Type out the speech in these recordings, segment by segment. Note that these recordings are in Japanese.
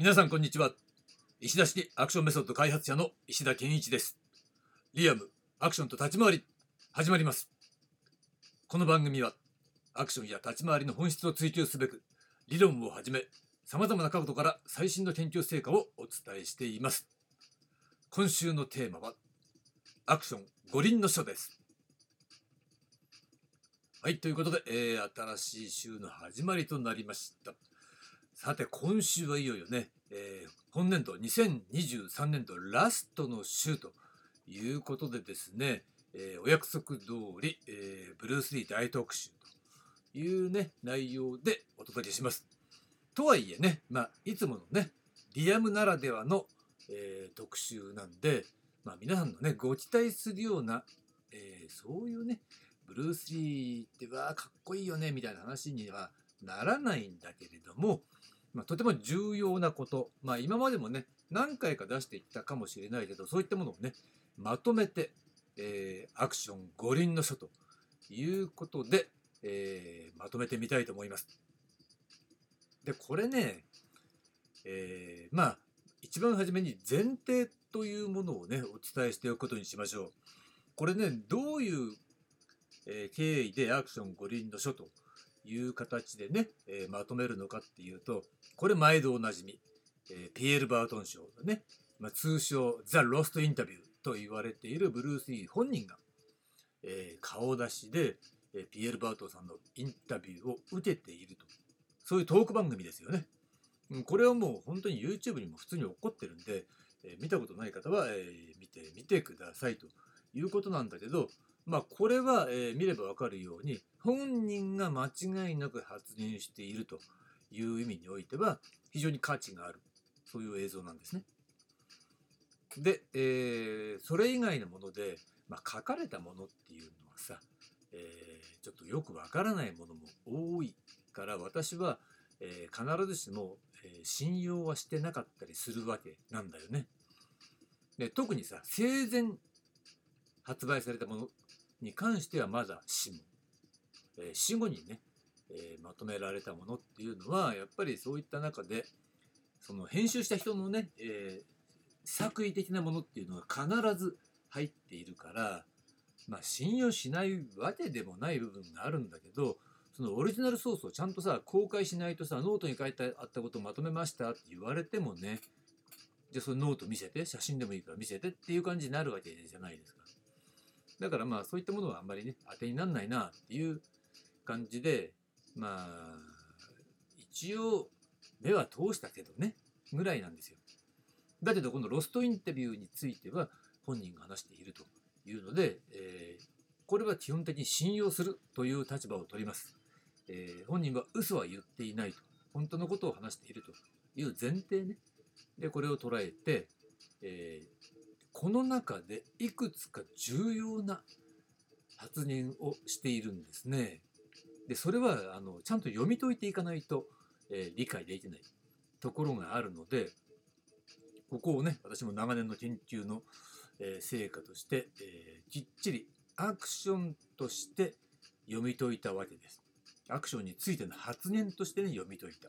皆さんこんにちは。石田式アクションメソッド開発者の石田健一です。リアムアクションと立ち回り始まります。この番組はアクションや立ち回りの本質を追求すべく理論をはじめ様々な角度から最新の研究成果をお伝えしています。今週のテーマはアクション五輪の書です。はいということで、えー、新しい週の始まりとなりました。さて今週はいよいよね、えー、本年度2023年度ラストの週ということでですね、えー、お約束通り、えー、ブルース・リー大特集というね内容でお届けします。とはいえね、まあ、いつものねリアムならではの、え、特集なんで、まあ、皆さんのねご期待するような、え、そういうねブルース・リーってわーかっこいいよねみたいな話にはならないんだけれども、まあ、とても重要なこと、まあ、今までもね何回か出していったかもしれないけどそういったものをねまとめて、えー、アクション五輪の書ということで、えー、まとめてみたいと思います。でこれね、えー、まあ一番初めに前提というものをねお伝えしておくことにしましょう。これねどういう、え経緯でアクション五輪の書という形でね、えー、まとめるのかっていうと、これ毎度おなじみ、えー、ピエール・バートン賞のね、まあ、通称ザ・ロスト・インタビューと言われているブルース・リー本人が、えー、顔出しで、えピエール・バートンさんのインタビューを受けていると。そういうトーク番組ですよね。これはもう本当に YouTube にも普通に起こってるんで、え見たことない方は、え見てみてくださいということなんだけど、まあこれは、え見ればわかるように本人が間違いなく発言しているという意味においては非常に価値があるそういう映像なんですね。で、えー、それ以外のもので、まあ、書かれたものっていうのはさ、えー、ちょっとよくわからないものも多いから私は、えー、必ずしも、え信用はしてなかったりするわけなんだよね。で特にさ生前発売されたものに関してはまだしもえ死後にね、えまとめられたものっていうのはやっぱりそういった中でその編集した人のね、え作為的なものっていうのが必ず入っているからまあ信用しないわけでもない部分があるんだけどそのオリジナルソースをちゃんとさ公開しないとさノートに書いてあったことをまとめましたって言われてもねじゃあそのノート見せて写真でもいいから見せてっていう感じになるわけじゃないですか。だからまあそういったものはあんまりね当てになんないなっていう感じでまあ一応目は通したけどねぐらいなんですよ。だけどこの Lost Interview については本人が話しているというので、えー、これは基本的に信用するという立場を取ります。えー、本人は嘘は言っていないと本当のことを話しているという前提ねでこれを捉えて、えー、この中でいくつか重要な発言をしているんですね。でそれはあのちゃんと読み解いていかないと、えー、理解できないところがあるのでここをね私も長年の研究の、えー、成果として、えー、きっちりアクションとして読み解いたわけです。アクションについての発言としてね読み解いた。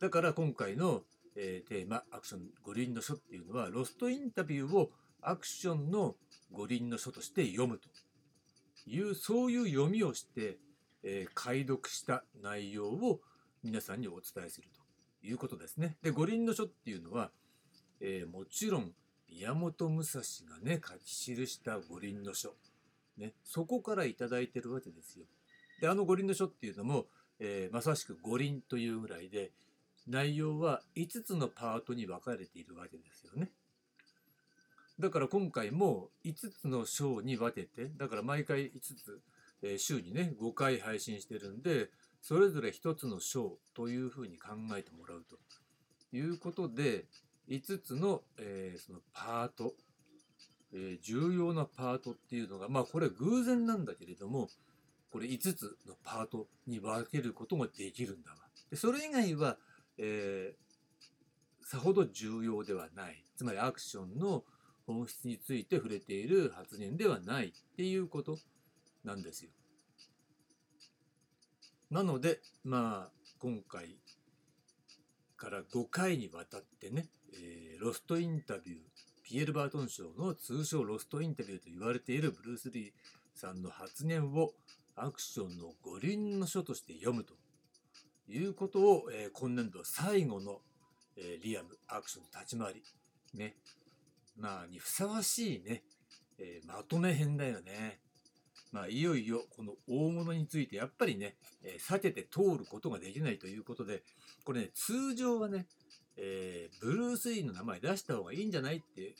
だから今回の、えー、テーマ「アクション五輪の書」っていうのはロストインタビューをアクションの五輪の書として読むというそういう読みをしてえー、解読した内容を皆さんにお伝えするということですね。で五輪の書っていうのは、えー、もちろん宮本武蔵がね書き記した五輪の書、ね、そこから頂いてるわけですよ。であの五輪の書っていうのも、えー、まさしく五輪というぐらいで内容は5つのパートに分かれているわけですよね。だから今回も5つの章に分けてだから毎回5つえ週にね5回配信してるんでそれぞれ1つの章というふうに考えてもらうということで5つの,、え、そのパート、え、重要なパートっていうのがまあこれ偶然なんだけれどもこれ5つのパートに分けることができるんだわ。でそれ以外は、えー、さほど重要ではないつまりアクションの本質について触れている発言ではないっていうことなんですよ。なのでまあ今回から5回にわたってね、えーロストインタビューピエール・バートン賞の通称ロストインタビューと言われているブルース・リーさんの発言をアクションの五輪の書として読むということを、えー今年度最後の、えーリアムアクション立ち回りねまあにふさわしいね、えーまとめ編だよね。まあいよいよこの大物についてやっぱりね、えー避けて通ることができないということでこれね通常はね、えーブルース・リーの名前出した方がいいんじゃないって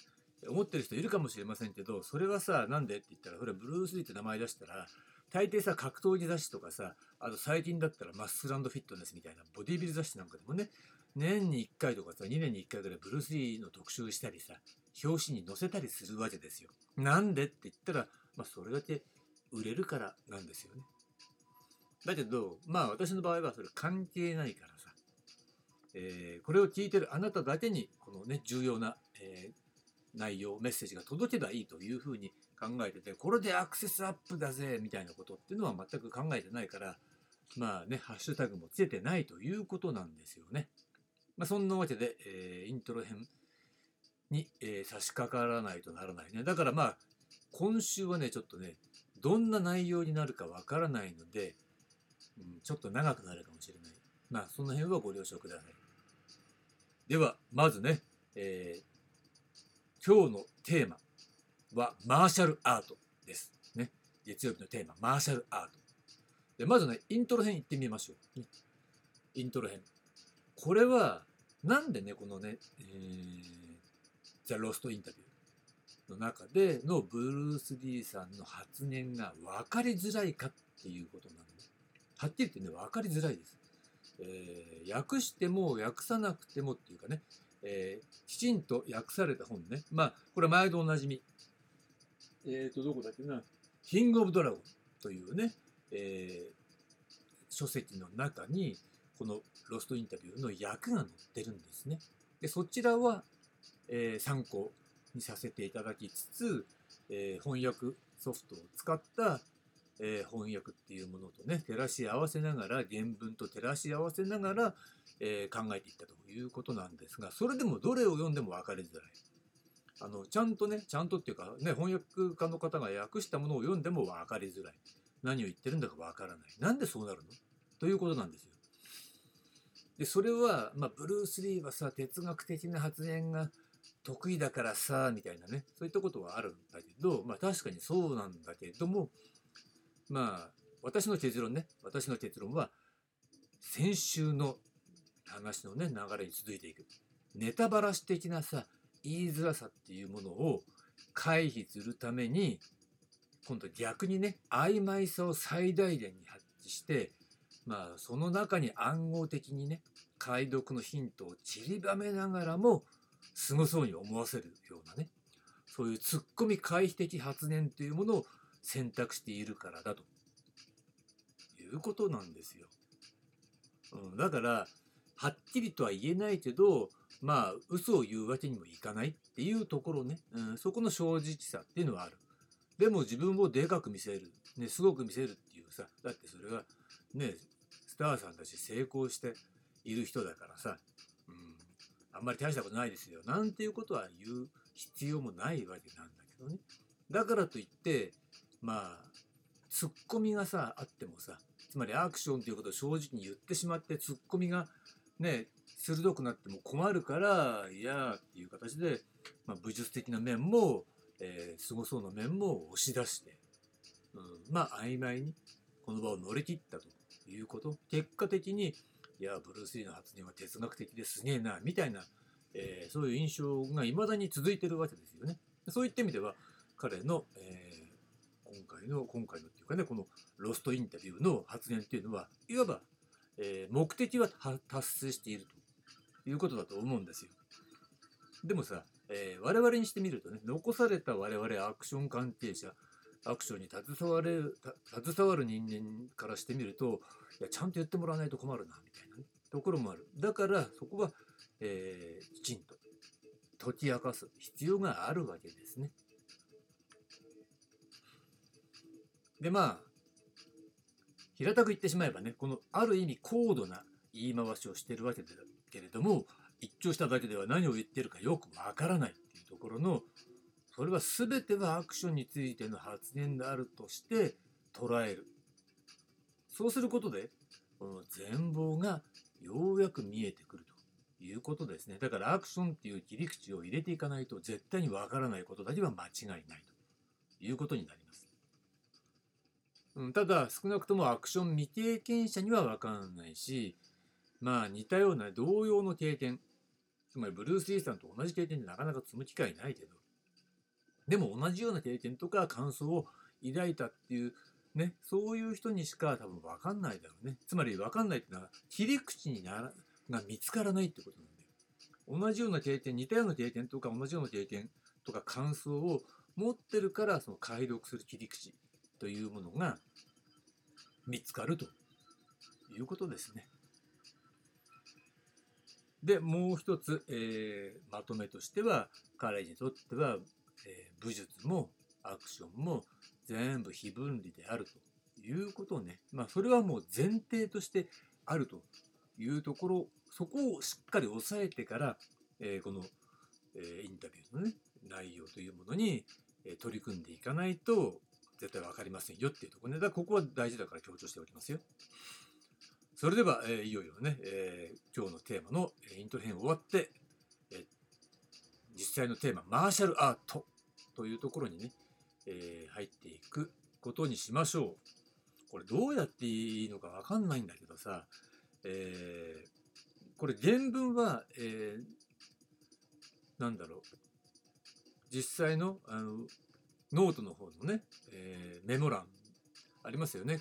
思ってる人いるかもしれませんけどそれはさなんでって言ったらそれはブルース・リーって名前出したら大抵さ格闘技雑誌とかさあと最近だったらマッスルフィットネスみたいなボディビル雑誌なんかでもね年に1回とかさ2年に1回ぐらいブルース・リーの特集したりさ表紙に載せたりするわけですよ。なんでって言ったら、まあ、それだけ売れるからなんですよね。だけどまあ私の場合はそれ関係ないからさ、えーこれを聞いてるあなただけにこのね重要な、えー内容メッセージが届けばいいというふうに考えててこれでアクセスアップだぜみたいなことっていうのは全く考えてないからまあねハッシュタグもつけてないということなんですよね。まあ、そんなわけで、えーイントロ編に、え差し掛からないとならないね。だからまあ今週はねちょっとねどんな内容になるかわからないので、うん、ちょっと長くなるかもしれない。まあその辺はご了承ください。ではまずね、えー今日のテーマはマーシャルアートです。ね。月曜日のテーマ、マーシャルアート。でまずね、イントロ編行ってみましょう。ねイントロ編。これは、なんでね、このね、えー、ザ・ロストインタビューの中でのブルース・リーさんの発言が分かりづらいかっていうことなのね。はっきり言ってね、分かりづらいです。えー訳しても訳さなくてもっていうかね、えーきちんと訳された本ね。まあ、これは毎度おなじみ。えっ、と、どこだっけな。キング・オブ・ドラゴンというね、えー書籍の中に、このロストインタビューの訳が載ってるんですね。で、そちらは、えー参考にさせていただきつつ、えー翻訳ソフトを使った、えー翻訳っていうものとね、照らし合わせながら、原文と照らし合わせながら、えー考えていったということなんですが、それでもどれを読んでも分かりづらい。あの、ちゃんとね、ちゃんとっていうか、ね、翻訳家の方が訳したものを読んでも分かりづらい。何を言ってるんだか分からない。なんでそうなるの？ということなんですよ。で、それは、まあ、ブルース・リーはさ、哲学的な発言が得意だからさ、みたいなね、そういったことはあるんだけど、まあ、確かにそうなんだけども、まあ、私の結論ね、私の結論は、先週の話のね、流れに続いていく。ネタバラシ的なさ、言いづらさっていうものを回避するために、今度逆にね、曖昧さを最大限に発揮して、まあ、その中に暗号的にね、解読のヒントを散りばめながらも、すごそうに思わせるようなね、そういうツッコミ回避的発言というものを選択しているからだと。いうことなんですよ。うん、だから、はっきりとは言えないけど、まあ、嘘を言うわけにもいかないっていうところね、うん、そこの正直さっていうのはある。でも自分をでかく見せる、ね、すごく見せるっていうさ、だってそれはね、スターさんたち成功している人だからさ、あんまり大したことないですよ、なんていうことは言う必要もないわけなんだけどね。だからといって、まあ、ツッコミがさ、あってもさ、つまりアクションということを正直に言ってしまって、ツッコミがね、鋭くなっても困るから、いやーっていう形で、まあ、武術的な面も、えー、すごそうな面も押し出して、うん、まあ、曖昧にこの場を乗り切ったということ。結果的に、いや、ブルース・リーの発言は哲学的ですげえな、みたいな、えーそういう印象が未だに続いてるわけですよね。そういった意味では、彼の、えー今回の、今回のっていうかね、このロストインタビューの発言っていうのは、いわば、えー目的はは達成しているということだと思うんですよ。でもさ、えー我々にしてみるとね、残された我々アクション関係者、アクションに携われる、携わる人間からしてみると、いや、ちゃんと言ってもらわないと困るな、みたいな、ね、ところもある。だから、そこは、えーきちんと解き明かす必要があるわけですね。で、まあ、平たく言ってしまえばね、このある意味高度な言い回しをしてるわけだけれども一聴しただけでは何を言ってるかよくわからないっていうところのそれは全てはアクションについての発言であるとして捉えるそうすることでこの全貌がようやく見えてくるということですねだからアクションっていう切り口を入れていかないと絶対にわからないことだけは間違いないということになります。うん、ただ少なくともアクション未経験者には分かんないしまあ似たような同様の経験つまりブルース・リーさんと同じ経験でなかなか積む機会ないけどでも同じような経験とか感想を抱いたっていうねそういう人にしか多分分かんないだろうねつまり分かんないっていうのは切り口にならが見つからないってことなんで同じような経験似たような経験とか同じような経験とか感想を持ってるからその解読する切り口というものが見つかるということですね。でもう一つ、えー、まとめとしては彼にとっては、えー、武術もアクションも全部非分離であるということをねまあそれはもう前提としてあるというところそこをしっかり押さえてから、えー、この、えインタビューのね内容というものに、え取り組んでいかないと絶対分かりませんよっていうところね。だからここは大事だから強調しておきますよ。それでは、え、いよいよね、え、今日のテーマのイントロ編終わって、え、実際のテーマ、マーシャルアートというところにね、え入っていくことにしましょう。これどうやっていいのか分かんないんだけどさ、えこれ原文は、えなんだろう、実際のあのノートの方のね、えー、メモ欄ありますよね。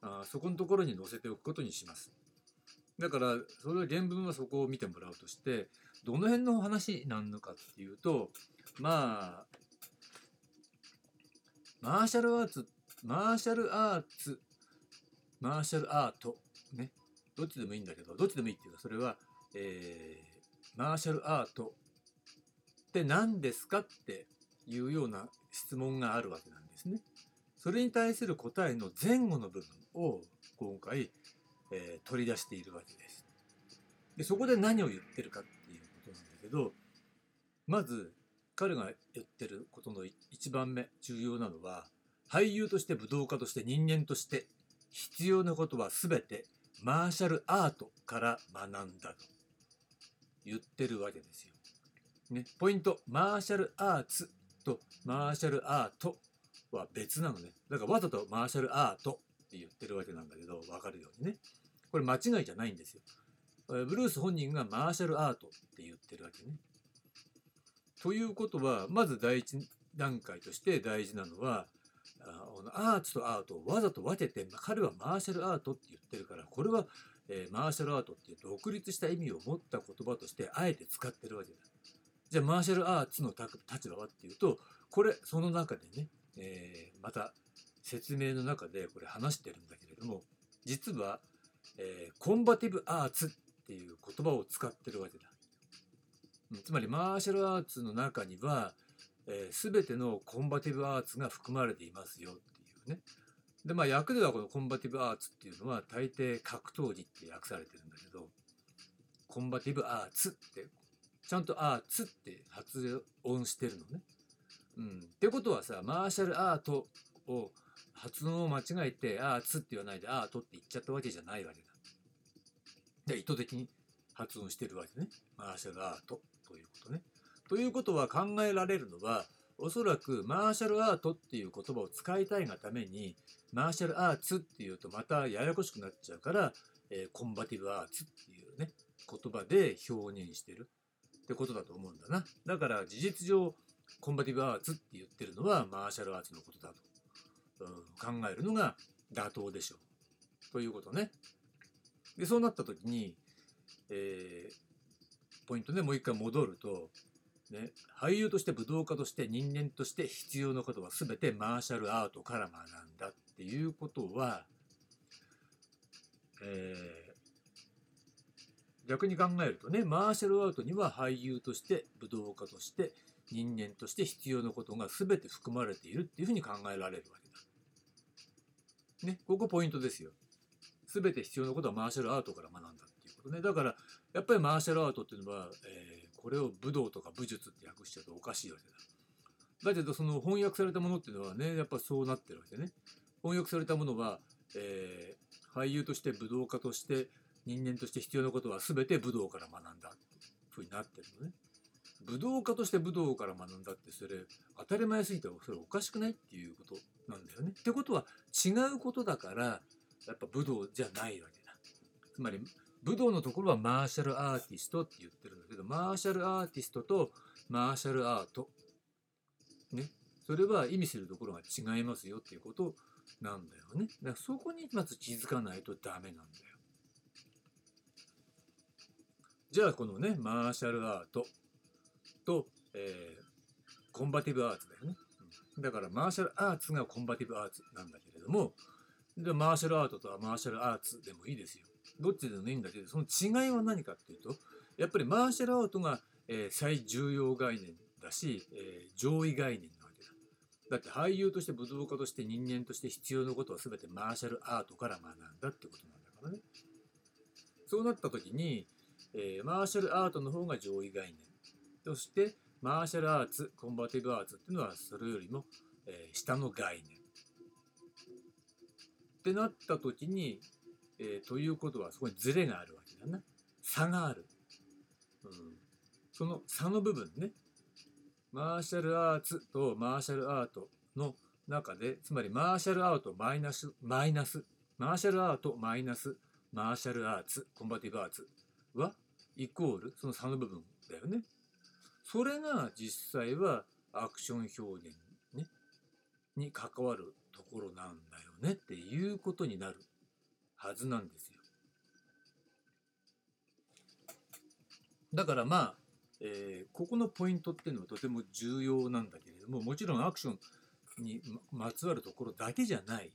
あそこのところに載せておくことにします。だからそれは原文はそこを見てもらうとしてどの辺の話なのかっていうとまあマーシャルアーツマーシャルアーツマーシャルアートねどっちでもいいんだけどどっちでもいいっていうかそれは、えー、マーシャルアートって何ですかっていうような質問があるわけなんですね。それに対する答えの前後の部分を今回、えー、取り出しているわけです。でそこで何を言ってるかっていうことなんだけどまず彼が言ってることの一番目重要なのは俳優として武道家として人間として必要なことは全てマーシャルアートから学んだと言ってるわけですよ。ね、ポイントマーシャルアーツとマーシャルアートは別なのね。だからわざとマーシャルアートって言ってるわけなんだけど、わかるようにね。これ間違いじゃないんですよ。ブルース本人がマーシャルアートって言ってるわけね。ということは、まず第一段階として大事なのは、アーツとアートをわざと分けて、彼はマーシャルアートって言ってるから、これは、マーシャルアートっていう独立した意味を持った言葉としてあえて使ってるわけだ。じゃあマーシャルアーツの立場はっていうとこれその中でね、また説明の中でこれ話してるんだけれども実は、コンバティブアーツっていう言葉を使ってるわけだ。つまりマーシャルアーツの中には、えー、全てのコンバティブアーツが含まれていますよっていうね。でまあ訳ではこのコンバティブアーツっていうのは大抵格闘技って訳されてるんだけどコンバティブアーツってちゃんと「アーツ」って発音してるのね。うん、ってことはさマーシャルアートを発音を間違えて「アーツ」って言わないで「アート」って言っちゃったわけじゃないわけだ。で意図的に発音してるわけね。マーシャルアートということね。ということは考えられるのはおそらくマーシャルアートっていう言葉を使いたいがためにマーシャルアーツっていうとまたややこしくなっちゃうから、えー、コンバティブアーツっていうね言葉で表現してる。ってことだと思うんだな。だから事実上コンバティブアーツって言ってるのはマーシャルアーツのことだと、うん、考えるのが妥当でしょう。ということね。でそうなった時に、えー、ポイントねもう一回戻ると、ね、俳優として武道家として人間として必要なことは全てマーシャルアートから学んだっていうことは、えー逆に考えるとねマーシャルアートには俳優として武道家として人間として必要なことが全て含まれているっていうふうに考えられるわけだ。ね、ここポイントですよ。全て必要なことはマーシャルアートから学んだねだからやっぱりマーシャルアートっていうのは、えー、これを武道とか武術って訳しちゃうとおかしいわけだだけどその翻訳されたものっていうのはねやっぱそうなってるわけね翻訳されたものは、えー、俳優として武道家として人間として必要なことは全て武道から学んだっていうふうになってるのね武道家として武道から学んだってそれ当たり前すぎてそれおかしくないっていうことなんだよね。ってことは違うことだからやっぱ武道じゃないわけだ。つまり武道のところはマーシャルアーティストって言ってるんだけどマーシャルアーティストとマーシャルアートねそれは意味するところが違いますよっていうことなんだよね。だからそこにまず気づかないとダメなんだよ。じゃあこのねマーシャルアートと、えー、コンバティブアーツだよね。だからマーシャルアーツがコンバティブアーツなんだけれども、でマーシャルアートとはマーシャルアーツでもいいですよ。どっちでもいいんだけど、その違いは何かっていうと、やっぱりマーシャルアートが、えー、最重要概念だし、えー、上位概念なわけだ。だって俳優として武道家として人間として必要なことは全てマーシャルアートから学んだってことなんだからね。そうなった時に、えー、マーシャルアートの方が上位概念。そしてマーシャルアーツ、コンバティブアーツっていうのはそれよりも、えー、下の概念。ってなった時に、えー、ということはそこにズレがあるわけだな。差がある。うん、その差の部分ね。マーシャルアーツとマーシャルアートの中で、つまりマーシャルアートマイナス、マイナス、マーシャルアートマイナス、マーシャルアーツ、コンバティブアーツはイコールその差の部分だよね。それが実際はアクション表現、ね、に関わるところなんだよねっていうことになるはずなんですよ。だからまあ、えー、ここのポイントっていうのはとても重要なんだけれどももちろんアクションにまつわるところだけじゃない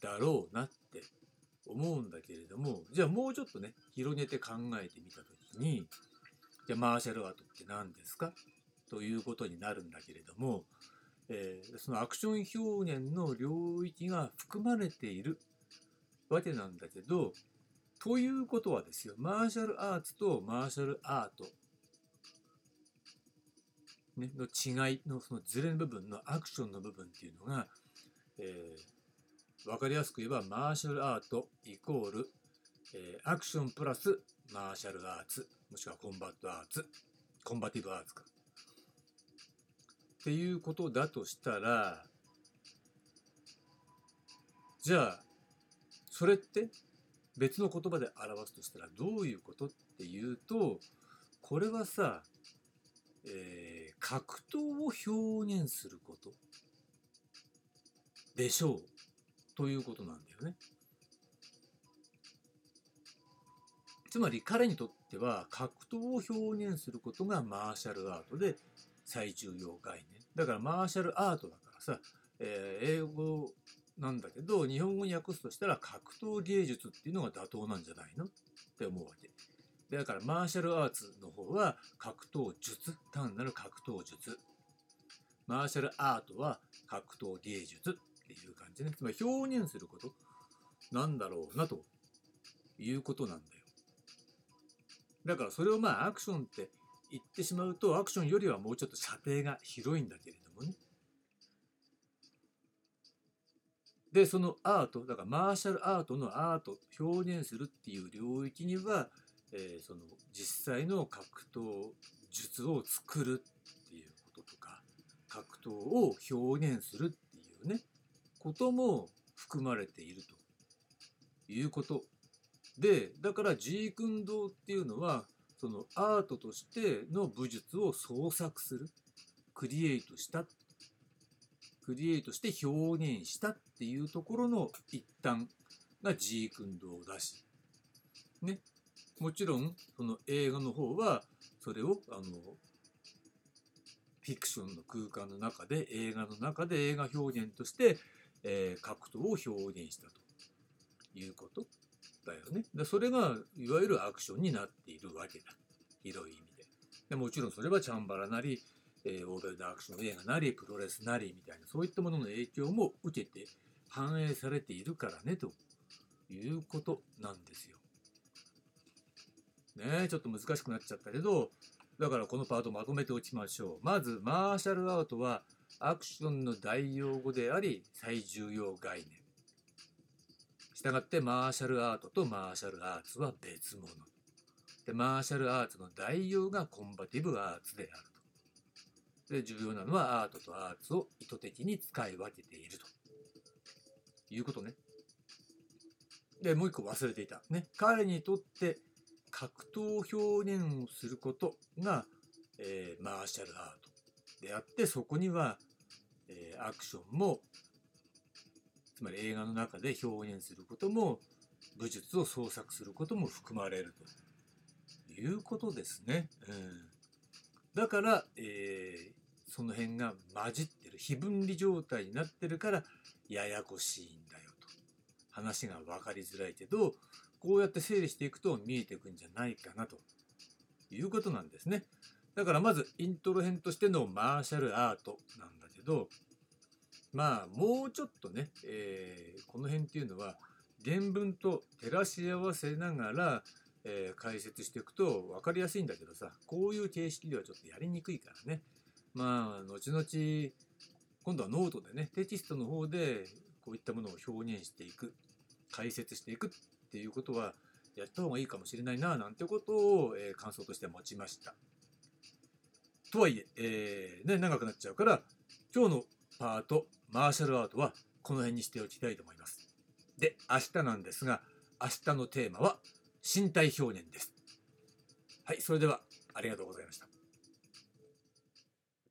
だろうなって思うんだけれどもじゃあもうちょっとね広げて考えてみた時にじゃあマーシャルアートって何ですか？ということになるんだけれども、えー、そのアクション表現の領域が含まれているわけなんだけどということはですよマーシャルアーツとマーシャルアート、ね、の違いのそのズレの部分のアクションの部分っていうのが、えー、分かりやすく言えば martial art イコール、えー、アクションプラス martial arts もしくは combat arts combative arts か。っていうことだとしたらじゃあそれって別の言葉で表すとしたらどういうことっていうとこれはさ、えー、格闘を表現することでしょうということなんだよね。つまり彼にとっては格闘を表現することがマーシャルアートで最重要概念だからマーシャルアートだからさ、えー、英語なんだけど日本語に訳すとしたら格闘芸術っていうのが妥当なんじゃないのって思うわけ。だからマーシャルアーツの方は格闘術。単なる格闘術。マーシャルアートは格闘芸術っていう感じね。つまり表現すること。なんだろうなということなんだよ。だからそれをまあアクションって言ってしまうとアクションよりはもうちょっと射程が広いんだけれどもね。でそのアートだからマーシャルアートのアート表現するっていう領域には、えー、その実際の格闘術を作るっていうこととか格闘を表現するっていうねことも含まれているということ。でだからジークンドーっていうのはそのアートとしての武術を創作するクリエイトしたクリエイトして表現したっていうところの一端がジークンドーだしねもちろんその映画の方はそれをあのフィクションの空間の中で映画の中で映画表現として、えー、格闘を表現したということだよね。でそれがいわゆるアクションになっているわけだ。広い意味で。でもちろんそれはチャンバラなり、えー、欧米のアクション映画なり、プロレスなりみたいな、そういったものの影響も受けて反映されているからね、ということなんですよ。ねちょっと難しくなっちゃったけどだからこのパートまとめておきましょう。まずマーシャルアートはアクションの代用語であり最重要概念。したがってマーシャルアートとマーシャルアーツは別物。でマーシャルアーツの代用がコンバティブアーツであると。で重要なのはアートとアーツを意図的に使い分けていると。いうことね。でもう一個忘れていた。ね。彼にとって格闘表現をすることが、えー、マーシャルアートであってそこには、えー、アクションもつまり映画の中で表現することも武術を創作することも含まれるということですね。うん、だから、えー、その辺が混じってる非分離状態になってるからややこしいんだよと。話が分かりづらいけどこうやって整理していくと見えていくんじゃないかなと。いうことなんですね。だからまずイントロ編としてのマーシャルアートなんだけどまあもうちょっとね、えー、この辺っていうのは原文と照らし合わせながら、えー、解説していくと分かりやすいんだけどさこういう形式ではちょっとやりにくいからね。まあ後々今度はノートでねテキストの方でこういったものを表現していく解説していくっていうことはやった方がいいかもしれないななんてことを、えー、感想として持ちました。とはいええー、ね、長くなっちゃうから今日のパートマーシャルアートはこの辺にしておきたいと思います。で、明日なんですが、明日のテーマは身体表現です。はい、それではありがとうございました。